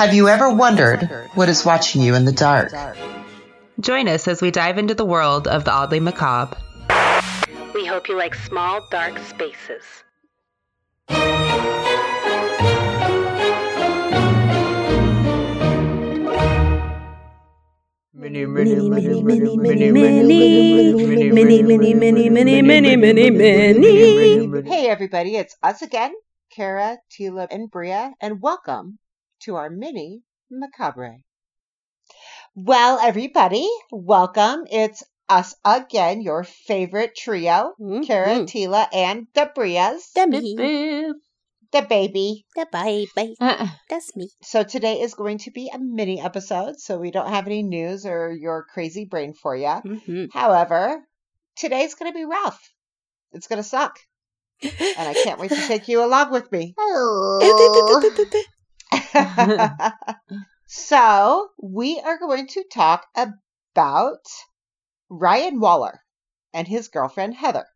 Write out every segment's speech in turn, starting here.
Have you ever wondered what is watching you in the dark? Join us as we dive into the world of the oddly macabre. We hope you like small, dark spaces. Mini, mini, mini, mini, mini, mini, mini, mini, mini, mini, mini, mini, mini. Hey everybody, it's us again, Kara, Tila, and Bria, and welcome to our mini macabre. Well, everybody, welcome. It's us again, your favorite trio, Mm, Kara. Tila, and the Brias, The me. the baby. The baby. Uh, That's me. So today is going to be a mini episode, so we don't have any news or your crazy brain for you. Mm-hmm. However, today's going to be rough. It's going to suck, and I can't wait to take you along with me. so, we are going to talk about Ryan Waller and his girlfriend Heather.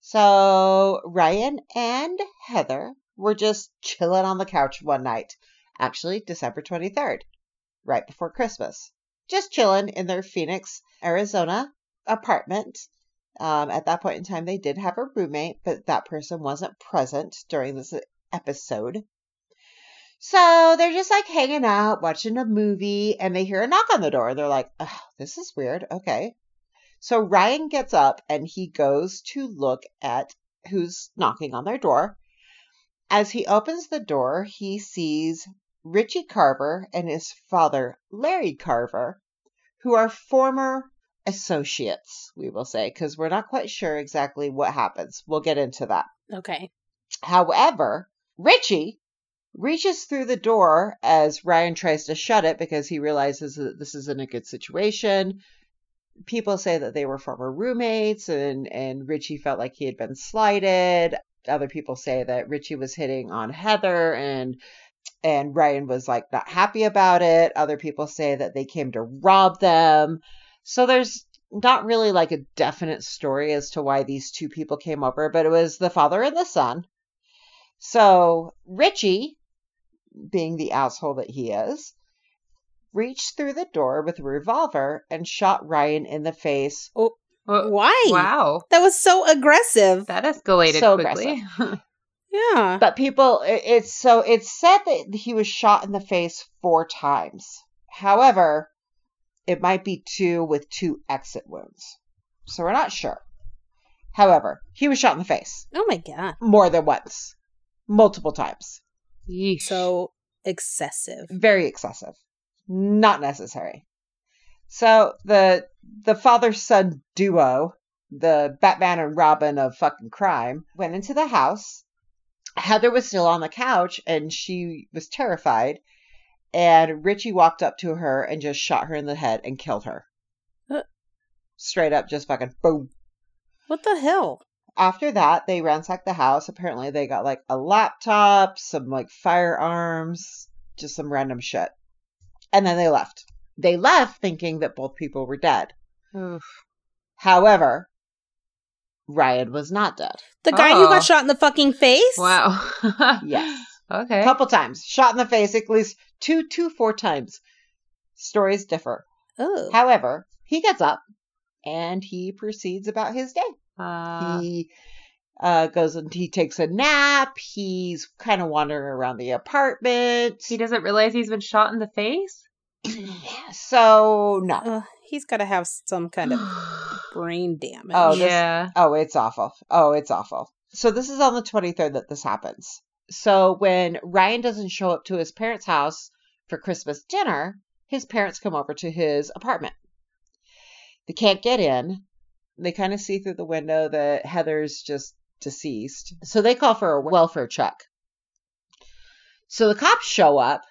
So, Ryan and Heather were just chilling on the couch one night, actually, December 23rd, right before Christmas. Just chilling in their Phoenix, Arizona apartment. Um, at that point in time, they did have a roommate, but that person wasn't present during this episode. So they're just like hanging out, watching a movie, and they hear a knock on the door. They're like, oh, this is weird. Okay. So Ryan gets up and he goes to look at who's knocking on their door. As he opens the door, he sees Richie Carver and his father, Larry Carver, who are former associates, we will say, because we're not quite sure exactly what happens. We'll get into that. Okay. However, Richie reaches through the door as Ryan tries to shut it because he realizes that this isn't a good situation. People say that they were former roommates and, and Richie felt like he had been slighted. Other people say that Richie was hitting on Heather and and Ryan was like not happy about it. Other people say that they came to rob them. So there's not really like a definite story as to why these two people came over, but it was the father and the son. So Richie, being the asshole that he is, reached through the door with a revolver and shot Ryan in the face. Oh, wh- Why? Wow. That was so aggressive. That escalated So quickly. yeah. But people, it- it's so it's said that he was shot in the face four times. However, it might be two with two exit wounds. So we're not sure. However, he was shot in the face Oh my god. more than once, multiple times. Yeesh. So excessive. very excessive not necessary so the the father son duo the batman and robin of fucking crime went into the house heather was still on the couch and she was terrified and richie walked up to her and just shot her in the head and killed her Uh. straight up just fucking boom What the hell? After that, they ransacked the house. Apparently, they got like a laptop, some like firearms, just some random shit. And then they left. They left thinking that both people were dead. Oof. However, Ryan was not dead. The guy who Oh. got shot in the fucking face? Wow. Yes. okay. A couple times. Shot in the face at least two, two, four times. Stories differ. Oh. However, he gets up and he proceeds about his day. Uh, he uh, goes and he takes a nap. He's kind of wandering around the apartment. he doesn't realize he's been shot in the face? so no. Uh, he's got to have some kind of brain damage. Oh, this- yeah. Oh, it's awful. Oh, it's awful. So this is on the 23rd that this happens. So when Ryan doesn't show up to his parents' house for Christmas dinner, his parents come over to his apartment. They can't get in. They kind of see through the window that Heather's just deceased. So they call for a welfare check. So the cops show up.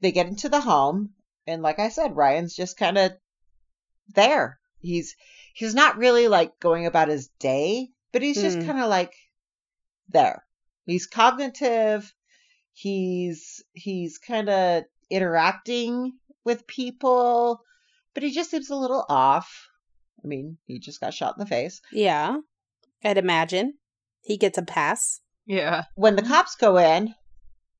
They get into the home. And like I said, Ryan's just kind of there. He's he's not really like going about his day, but he's just Hmm. kind of like there. He's cognitive. He's he's kind of interacting with people, but he just seems a little off. I mean, he just got shot in the face. Yeah. I'd imagine. He gets a pass. Yeah. When the cops go in,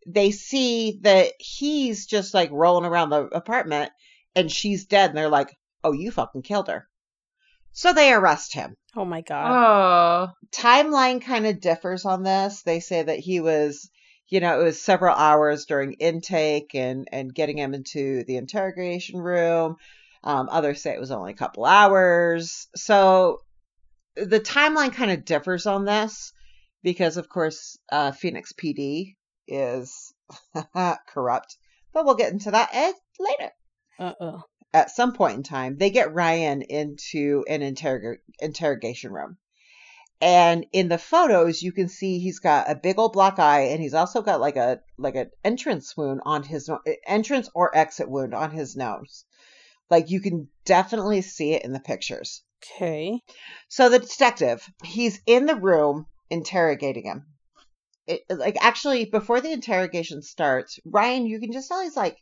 they see that he's just like rolling around the apartment and she's dead. And they're like, oh, you fucking killed her. So they arrest him. Oh my god. Oh. Timeline kind of differs on this. They say that he was, you know, it was several hours during intake and, and getting him into the interrogation room. Um, others say it was only a couple hours. So the timeline kind of differs on this because, of course, uh, Phoenix PD is corrupt. But we'll get into that later. Uh oh. At some point in time, they get Ryan into an interrog- interrogation room. And in the photos, you can see he's got a big old black eye, and he's also got like a like an entrance wound on his entrance or exit wound on his nose. Like you can definitely see it in the pictures. Okay. So the detective, he's in the room interrogating him. It, like actually, before the interrogation starts, Ryan, you can just tell he's like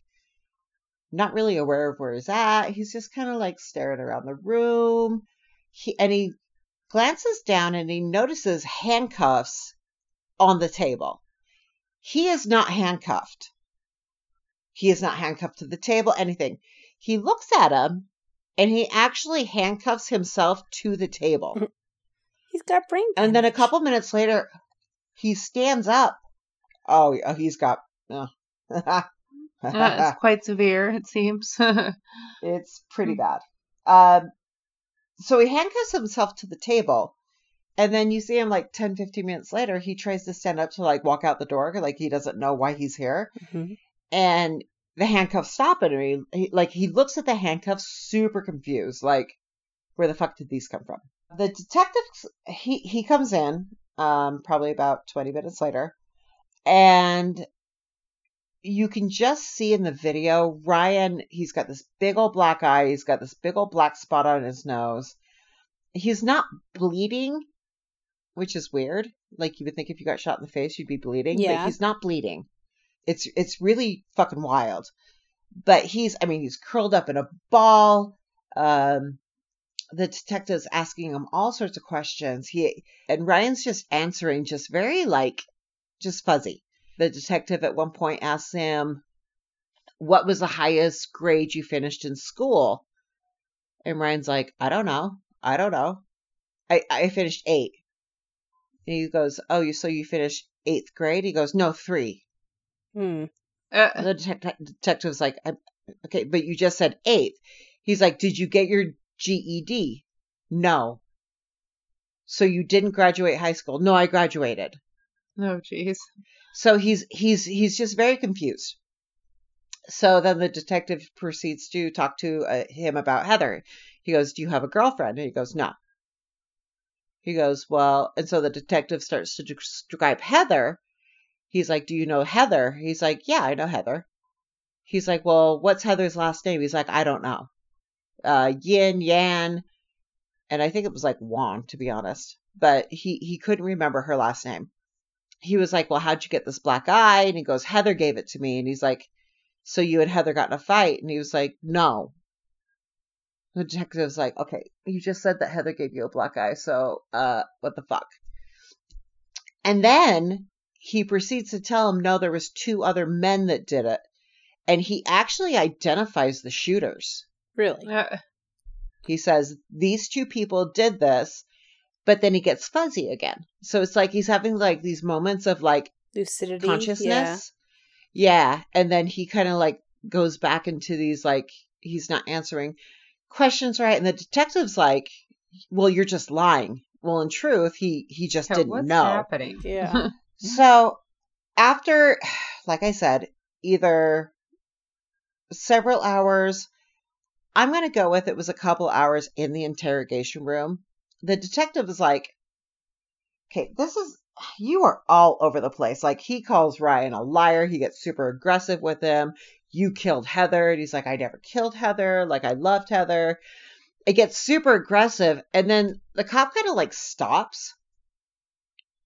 not really aware of where he's at. He's just kind of like staring around the room. He and he glances down and he notices handcuffs on the table. He is not handcuffed. He is not handcuffed to the table, anything. He looks at him and he actually handcuffs himself to the table. He's got brain. Damage. And then a couple minutes later, he stands up. Oh, yeah, he's got. oh. Uh, it's quite severe, it seems. it's pretty bad. Um, so he handcuffs himself to the table, and then you see him like 10, 15 minutes later. He tries to stand up to like walk out the door, like he doesn't know why he's here. Mhm. And the handcuffs stop him. And he, he like he looks at the handcuffs, super confused, like where the fuck did these come from? The detective he he comes in, um, probably about twenty minutes later, and you can just see in the video Ryan. He's got this big old black eye. He's got this big old black spot on his nose. He's not bleeding, which is weird. Like you would think if you got shot in the face, you'd be bleeding. Yeah. But he's not bleeding. It's it's really fucking wild. But he's I mean he's curled up in a ball. Um the detective's asking him all sorts of questions. He and Ryan's just answering just very like just fuzzy. The detective at one point asks him, What was the highest grade you finished in school? And Ryan's like, I don't know. I don't know. I, I finished eight. And he goes, Oh, you so you finished eighth grade? He goes, No, three. Hmm. Uh, the detec- detective's like, "I'm- Okay, but you just said eighth. He's like, Did you get your GED? No. So you didn't graduate high school? No, I graduated. oh, jeez. So he's he's he's just very confused. So then the detective proceeds to talk to uh, him about Heather. He goes, "Do you have a girlfriend?" And he goes, "No." He goes, "Well," and so the detective starts to describe Heather. He's like, "Do you know Heather?" He's like, "Yeah, I know Heather." He's like, "Well, what's Heather's last name?" He's like, "I don't know." Uh, Yin Yan, and I think it was like Wong, to be honest, but he he couldn't remember her last name he was like, Well, how'd you get this black eye? And he goes, Heather gave it to me. And he's like, So you and Heather got in a fight? And he was like, No. The detective's like, Okay, you just said that Heather gave you a black eye. So, uh, what the fuck? And then he proceeds to tell him, No, there was two other men that did it. And he actually identifies the shooters. Really? Uh, He says, These two people did this. But then he gets fuzzy again. So it's like he's having like these moments of like, Lucidity. consciousness. Yeah. And then he kind of like goes back into these like he's not answering questions right. And the detective's like, Well, you're just lying. Well, in truth, he he just yeah, didn't what's know. happening? Yeah. Yeah. So after like I said, either several hours I'm gonna go with it was a couple hours in the interrogation room. The detective is like, Okay, this is you are all over the place. Like he calls Ryan a liar. He gets super aggressive with him. You killed Heather. And he's like, I never killed Heather. Like I loved Heather. It gets super aggressive. And then the cop kind of like stops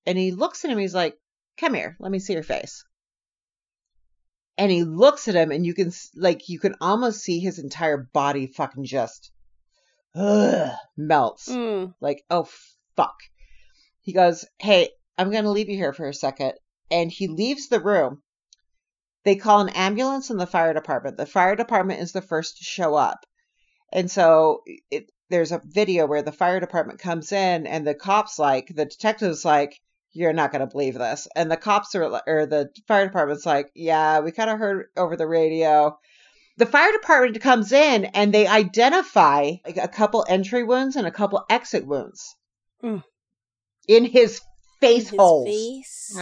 and he looks at him. He's like, come here. Let me see your face. And he looks at him and you can like, you can almost see his entire body fucking just ugh, melts Mm. like, oh fuck. He goes, Hey, I'm gonna leave you here for a second. And he leaves the room. They call an ambulance and the fire department. The fire department is the first to show up. And so it, there's a video where the fire department comes in and the cops like the detectives like you're not going to believe this and the cops are or the fire department's like yeah we kind of heard over the radio the fire department comes in and they identify like a couple entry wounds and a couple exit wounds Mm. in his face His holes face.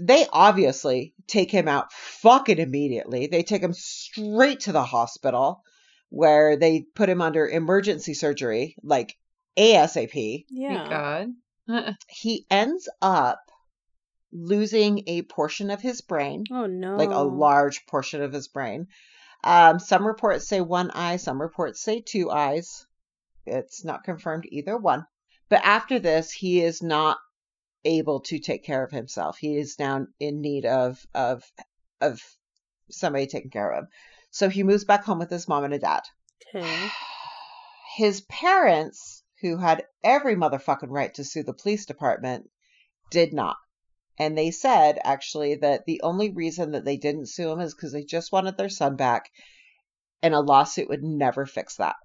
They obviously take him out fucking immediately. They take him straight to the hospital where they put him under emergency surgery, like ASAP. Yeah. Thank God. He ends up losing a portion of his brain, Oh no. like a large portion of his brain. Um, some reports say one eye, some reports say two eyes. It's not confirmed either one. But after this, he is not able to take care of himself. He is now in need of of of somebody taking care of him. So he moves back home with his mom and a dad. Okay. His parents, who had every motherfucking right to sue the police department, did not. And they said actually that the only reason that they didn't sue him is because they just wanted their son back, and a lawsuit would never fix that.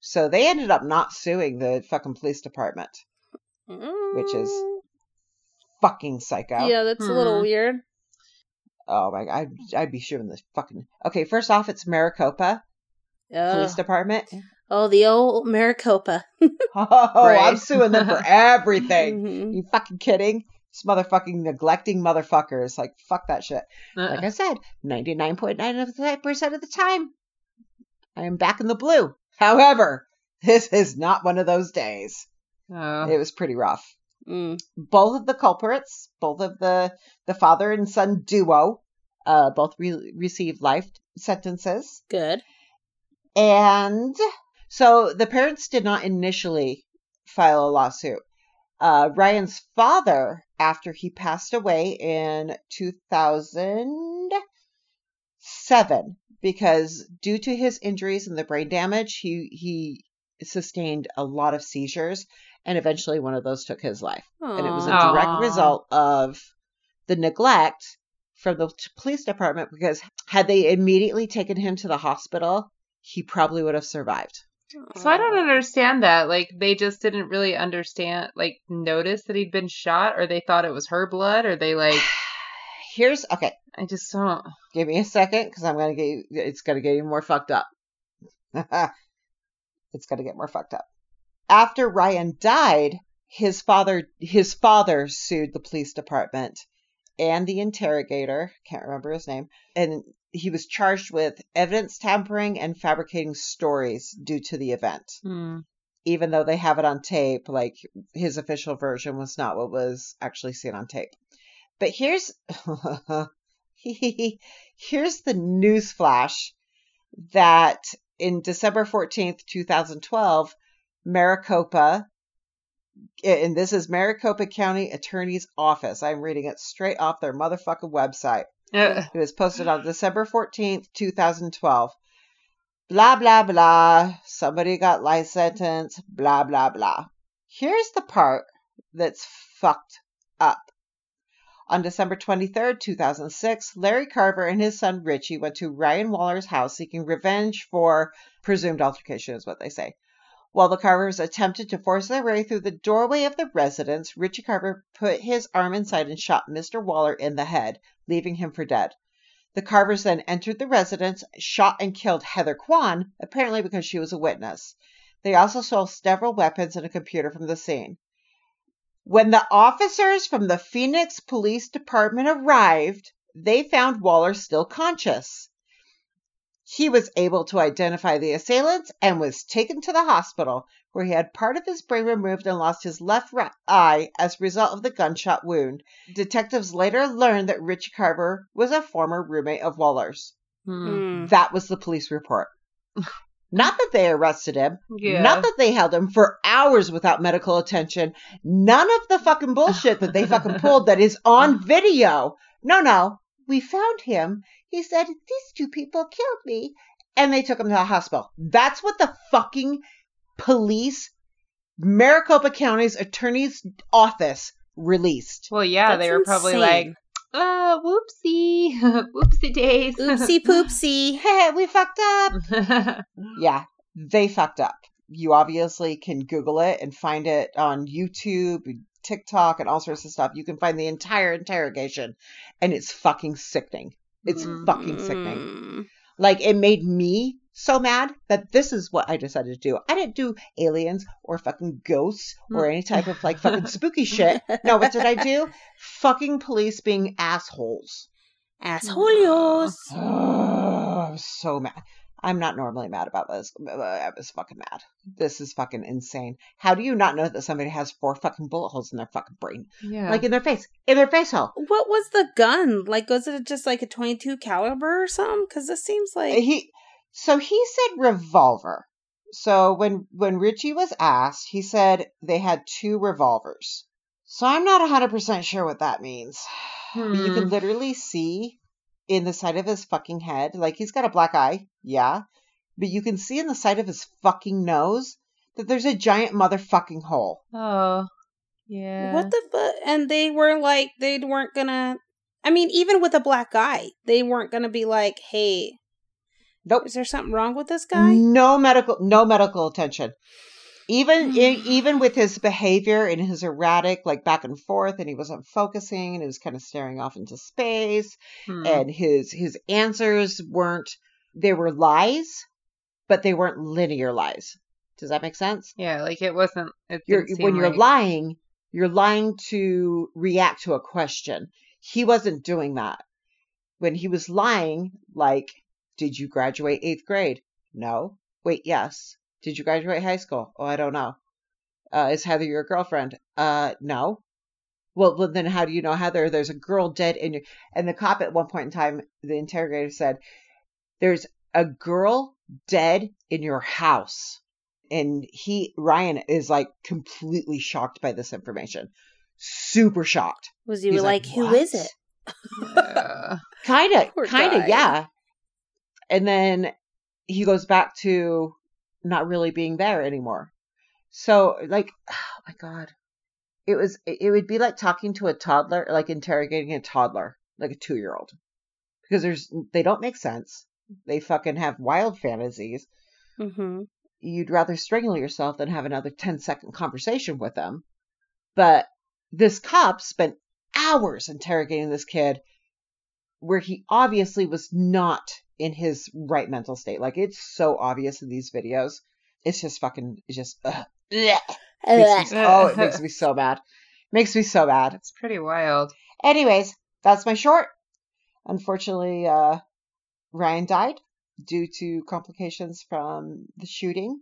So they ended up not suing the fucking police department. Which is- Mm, Fucking psycho. Yeah, that's a little Hmm. weird. Oh my god, I'd, I'd be suing the fucking. Okay, first off, it's Maricopa Police Department. Oh, the old Maricopa. Oh, I'm suing them for everything. Mhm. you fucking kidding? This motherfucking neglecting motherfuckers. Like, fuck that shit. Like I said, 99.9% of the time, I am back in the blue. However, this is not one of those days. Oh. It was pretty rough. Mm. Both of the culprits, both of the the father and son duo, uh, both re- received life sentences. Good. And so the parents did not initially file a lawsuit. Uh, Ryan's father, after he passed away in 2007, because due to his injuries and the brain damage, he, he sustained a lot of seizures, and eventually one of those took his life. And it was a direct result of the neglect from the police department because had they immediately taken him to the hospital, he probably would have survived. So I don't understand that. Like they just didn't really understand, like notice that he'd been shot, or they thought it was her blood, or they like. Here's okay. I just don't. Give me a second because I'm gonna get you, it's gonna get even more fucked up. it's gonna get more fucked up. After Ryan died, his father his father sued the police department and the interrogator, can't remember his name, and he was charged with evidence tampering and fabricating stories due to the event. Hmm. Even though they have it on tape, like his official version was not what was actually seen on tape. But here's here's the news flash that in December 14th, 2012, Maricopa, and this is Maricopa County Attorney's Office. I'm reading it straight off their motherfucking website. Ugh. It was posted on December 14th, 2012. Blah, blah, blah. Somebody got life sentence. Blah, blah, blah. Here's the part that's fucked up. On December 23rd, 2006, Larry Carver and his son Richie went to Ryan Waller's house seeking revenge for presumed altercation, is what they say. While the Carvers attempted to force their way through the doorway of the residence, Richie Carver put his arm inside and shot Mr. Waller in the head, leaving him for dead. The Carvers then entered the residence, shot and killed Heather Quan, apparently because she was a witness. They also stole several weapons and a computer from the scene. When the officers from the Phoenix Police Department arrived, they found Waller still conscious. He was able to identify the assailants and was taken to the hospital, where he had part of his brain removed and lost his left eye as a result of the gunshot wound. Detectives later learned that Richie Carver was a former roommate of Waller's. Hmm. Mm. That was the police report. Not that they arrested him, Yeah. not that they held him for hours without medical attention. None of the fucking bullshit that they fucking pulled that is on video. No, no. We found him. He said, These two people killed me. And they took him to the hospital. That's what the fucking police, Maricopa County's attorney's office released. Well, yeah, That's they were probably like, uh, whoopsie, whoopsie days. Oopsie poopsie. Hey, we fucked up. Yeah, they fucked up. You obviously can Google it and find it on YouTube, TikTok, and all sorts of stuff. You can find the entire interrogation, and it's fucking sickening. It's fucking sickening. Mm. Like, it made me so mad that this is what I decided to do. I didn't do aliens or fucking ghosts or any type of like fucking spooky shit. No, what did I do? Fucking police being assholes. Assholes. Oh, I was so mad. I'm not normally mad about this. I was fucking mad. This is fucking insane. How do you not know that somebody has four fucking bullet holes in their fucking brain? yeah. Like in their face. In their face hole. What was the gun? Like, was it just like a 22 caliber or something? Because this seems like. He so he said revolver. So when when Richie was asked, he said they had two revolvers. So I'm not 100% sure what that means. But you Hmm. can literally see in the side of his fucking head, like he's got a black eye, yeah, but you can see in the side of his fucking nose that there's a giant motherfucking hole. Oh, yeah. What the fuck? And they were like, they weren't gonna. I mean, even with a black eye, they weren't gonna be like, hey, Nope. is there something wrong with this guy? No medical, no medical attention. Even even with his behavior and his erratic, like back and forth, and he wasn't focusing, and he was kind of staring off into space, Hmm. and his his answers weren't they were lies, but they weren't linear lies. Does that make sense? yeah, like it wasn't. It You're when you're lying, you're lying to react to a question. He wasn't doing that. When he was lying, like, did you graduate eighth grade? No. Wait, yes. Did you graduate high school? Oh, I don't know. Uh, is Heather your girlfriend? Uh, no. Well, well, then how do you know Heather? There's a girl dead in your. And the cop at one point in time, the interrogator said, "There's a girl dead in your house." And he, Ryan, is like completely shocked by this information. Super shocked. Was he He's like, who "What?" it? Kind of, kind of, yeah. And then he goes back to not really being there anymore. So, like, oh my god, it was. It would be like talking to a toddler, like interrogating a toddler, like a two year old, because there's they don't make sense. They fucking have wild fantasies. Mm-hmm. You'd rather strangle yourself than have another 10 second conversation with them. But this cop spent hours interrogating this kid where he obviously was not in his right mental state. Like it's so obvious in these videos. It's just fucking it's just ugh. Blech. Makes me- oh, it makes me so mad. Makes me so mad. It's pretty wild. Anyways, that's my short. Unfortunately, uh, Ryan died due to complications from the shooting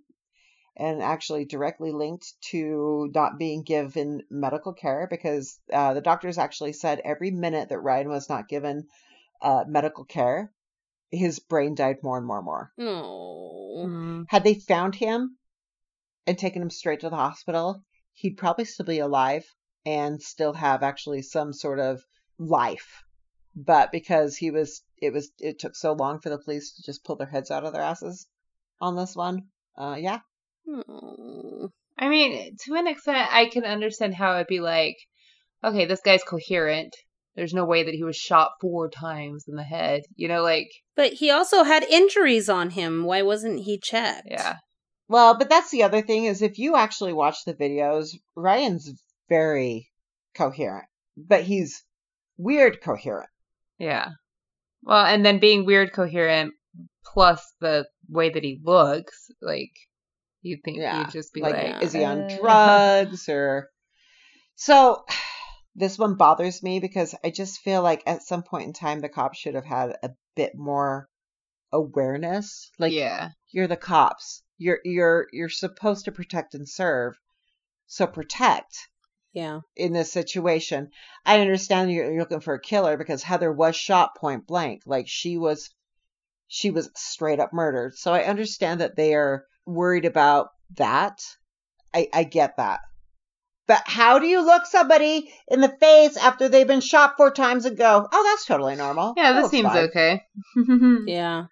and actually directly linked to not being given medical care because uh, the doctors actually said every minute that Ryan was not given uh, medical care, his brain died more and more and more. No. Mm. Had they found him and taken him straight to the hospital, he'd probably still be alive and still have actually some sort of life. But because he was, it was, it took so long for the police to just pull their heads out of their asses on this one. Uh, yeah. Oh. I mean, to an extent, I can understand how it'd be like, okay, this guy's coherent. There's no way that he was shot four times in the head. You know, like, But he also had injuries on him. Why wasn't he checked? yeah. Well, but that's the other thing is if you actually watch the videos, Ryan's very coherent, but he's weird coherent. Yeah. Well, and then being weird coherent plus the way that he looks, like, you'd think Yeah, you'd just be Like, like, is he on uh, drugs or? So, this one bothers me because I just feel like at some point in time the cops should have had a bit more awareness. Like, yeah. you're the cops. You're you're you're supposed to protect and serve. So protect Yeah. in this situation. I understand you're, you're looking for a killer because Heather was shot point blank. Like she was, she was straight up murdered. So I understand that they are worried about that. I, I get that. But how do you look somebody in the face after they've been shot four times and go, oh, that's totally normal. Yeah, That this seems fine." okay. Yeah.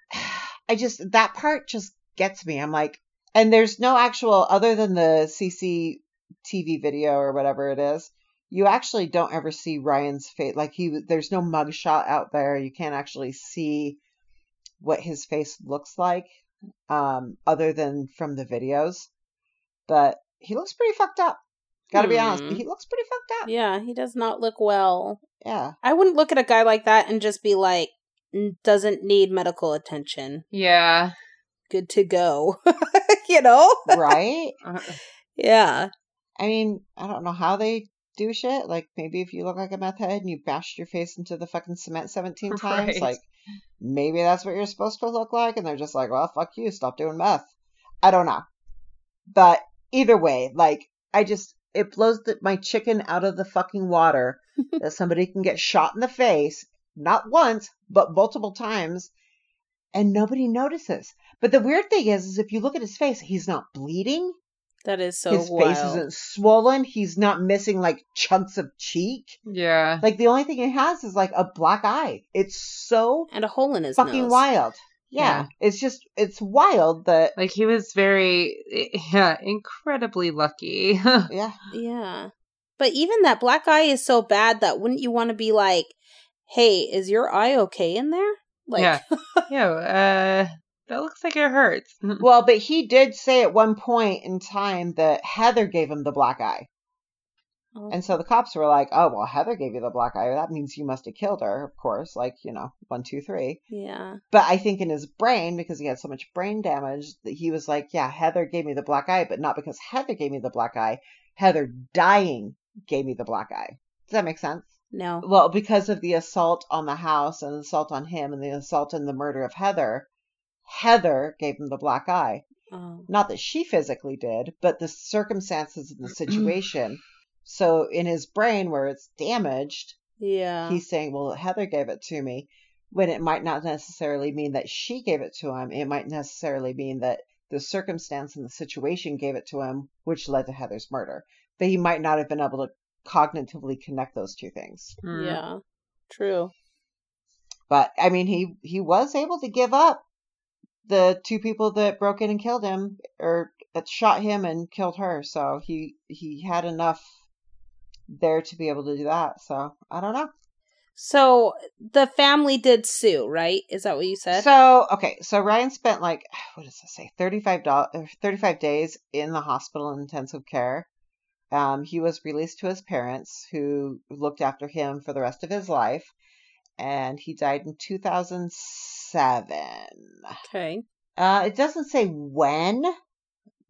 I just that part just gets me. I'm like, and there's no actual other than the CCTV video or whatever it is. you actually don't ever see Ryan's face. Like he, there's no mugshot out there. You can't actually see what his face looks like, um, other than from the videos. But he looks pretty fucked up. Gotta be honest, Hmm. he looks pretty fucked up. Yeah, he does not look well. Yeah. I wouldn't look at a guy like that and just be like, doesn't need medical attention. Yeah. Good to go. you know? right. Uh, Yeah. I mean, I don't know how they do shit. Like maybe if you look like a meth head and you bashed your face into the fucking cement 17 times, Right. like maybe that's what you're supposed to look like. And they're just like, well, fuck you, stop doing meth. I don't know. But either way, like I just, it blows the, my chicken out of the fucking water that somebody can get shot in the face, not once, but multiple times, and nobody notices. But the weird thing is, is if you look at his face, he's not bleeding. That is so his wild. face isn't swollen. He's not missing like chunks of cheek. yeah. Like the only thing he has is like a black eye. It's so and a hole in his fucking nose. wild. Yeah, Yeah. it's just it's wild that Like he was very, yeah, incredibly lucky. yeah. Yeah. But even that black eye is so bad that wouldn't you want to be like, hey, is your eye okay in there? Like, yeah. Yeah. Uh, that looks like it hurts. Well, but he did say at one point in time that Heather gave him the black eye. Oh. And so the cops were like, "Oh, well, Heather gave you the black eye. That means you must have killed her, of course. Like, you know, one, two, three. yeah. But I think in his brain, because he had so much brain damage, that he was like, yeah, Heather gave me the black eye, but not because Heather gave me the black eye. Heather dying gave me the black eye. Does that make sense? No. Well, because of the assault on the house and the assault on him and the assault and the murder of Heather, Heather gave him the black eye. Oh. Not that she physically did, but the circumstances and the situation. So in his brain, where it's damaged, Yeah. he's saying, well, Heather gave it to me, when it might not necessarily mean that she gave it to him. It might necessarily mean that the circumstance and the situation gave it to him, which led to Heather's murder. But he might not have been able to cognitively connect those two things. Mm. Yeah. True. But I mean, he he was able to give up the two people that broke in and killed him, or that shot him and killed her. So he he had enough there to be able to do that. So I don't know. So the family did sue, right? Is that what you said? So okay, so Ryan spent like what does it say, thirty five dollars, thirty five days in the hospital in intensive care. Um, he was released to his parents, who looked after him for the rest of his life, and he died in two thousand seven. okay. Uh, it doesn't say when,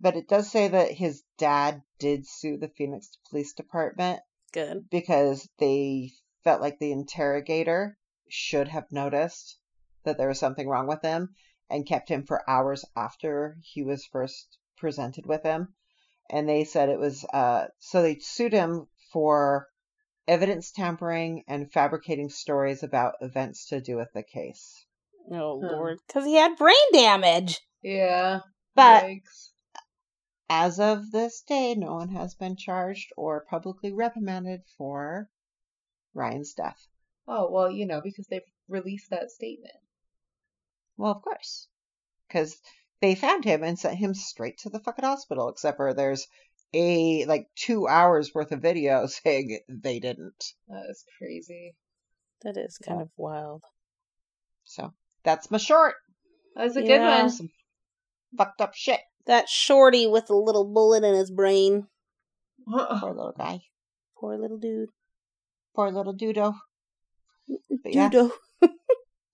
but it does say that his dad did sue the Phoenix Police Department Good. because they felt like the interrogator should have noticed that there was something wrong with him and kept him for hours after he was first presented with him. And they said it was, uh, so they sued him for evidence tampering and fabricating stories about events to do with the case. Oh Huh. lord, because he had brain damage. Yeah. But Yikes. As of this day, no one has been charged or publicly reprimanded for Ryan's death. Oh well, you know because they've released that statement. Well, of course. Because they found him and sent him straight to the fucking hospital, except for there's a like two hours worth of video saying they didn't. That is crazy. That is kind of wild. So that's my short. That's a Yeah. good Some fucked up shit. That shorty with a little bullet in his brain. one. Poor little guy. Poor little dude. Poor little dudo. But yeah, Dudo.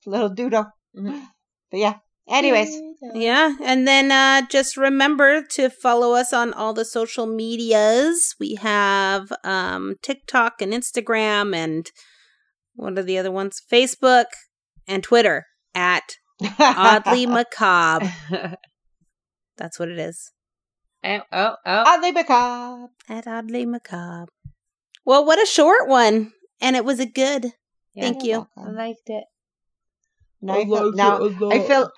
little dudo. Mhm. But yeah. Anyways, Yeah, and then uh, just remember to follow us on all the social medias. We have um, TikTok and Instagram, and what are the other ones? Facebook and Twitter at Oddly Macabre. That's what it is. oh, oh, oh. oddly macabre. At Oddly Macabre. Well, what a short one, and it was a good. Thank You're. I liked it. Now I feel, now I feel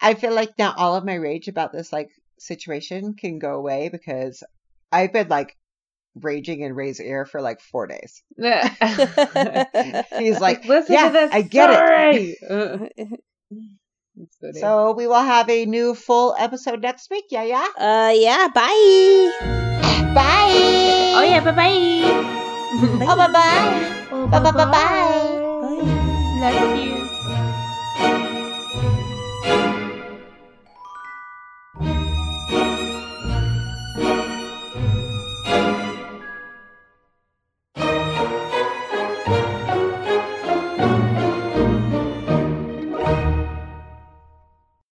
I feel like now all of my rage about this like situation can go away because I've been like raging in Ray's ear for like four days. He's like, listen yeah, to this I get it. story. That's funny. So we will have a new full episode next week. Yeah, yeah. uh, yeah. Bye. Bye. Oh yeah. Bye bye. Oh, bye bye. Oh, Bye bye bye bye. Bye. Love you.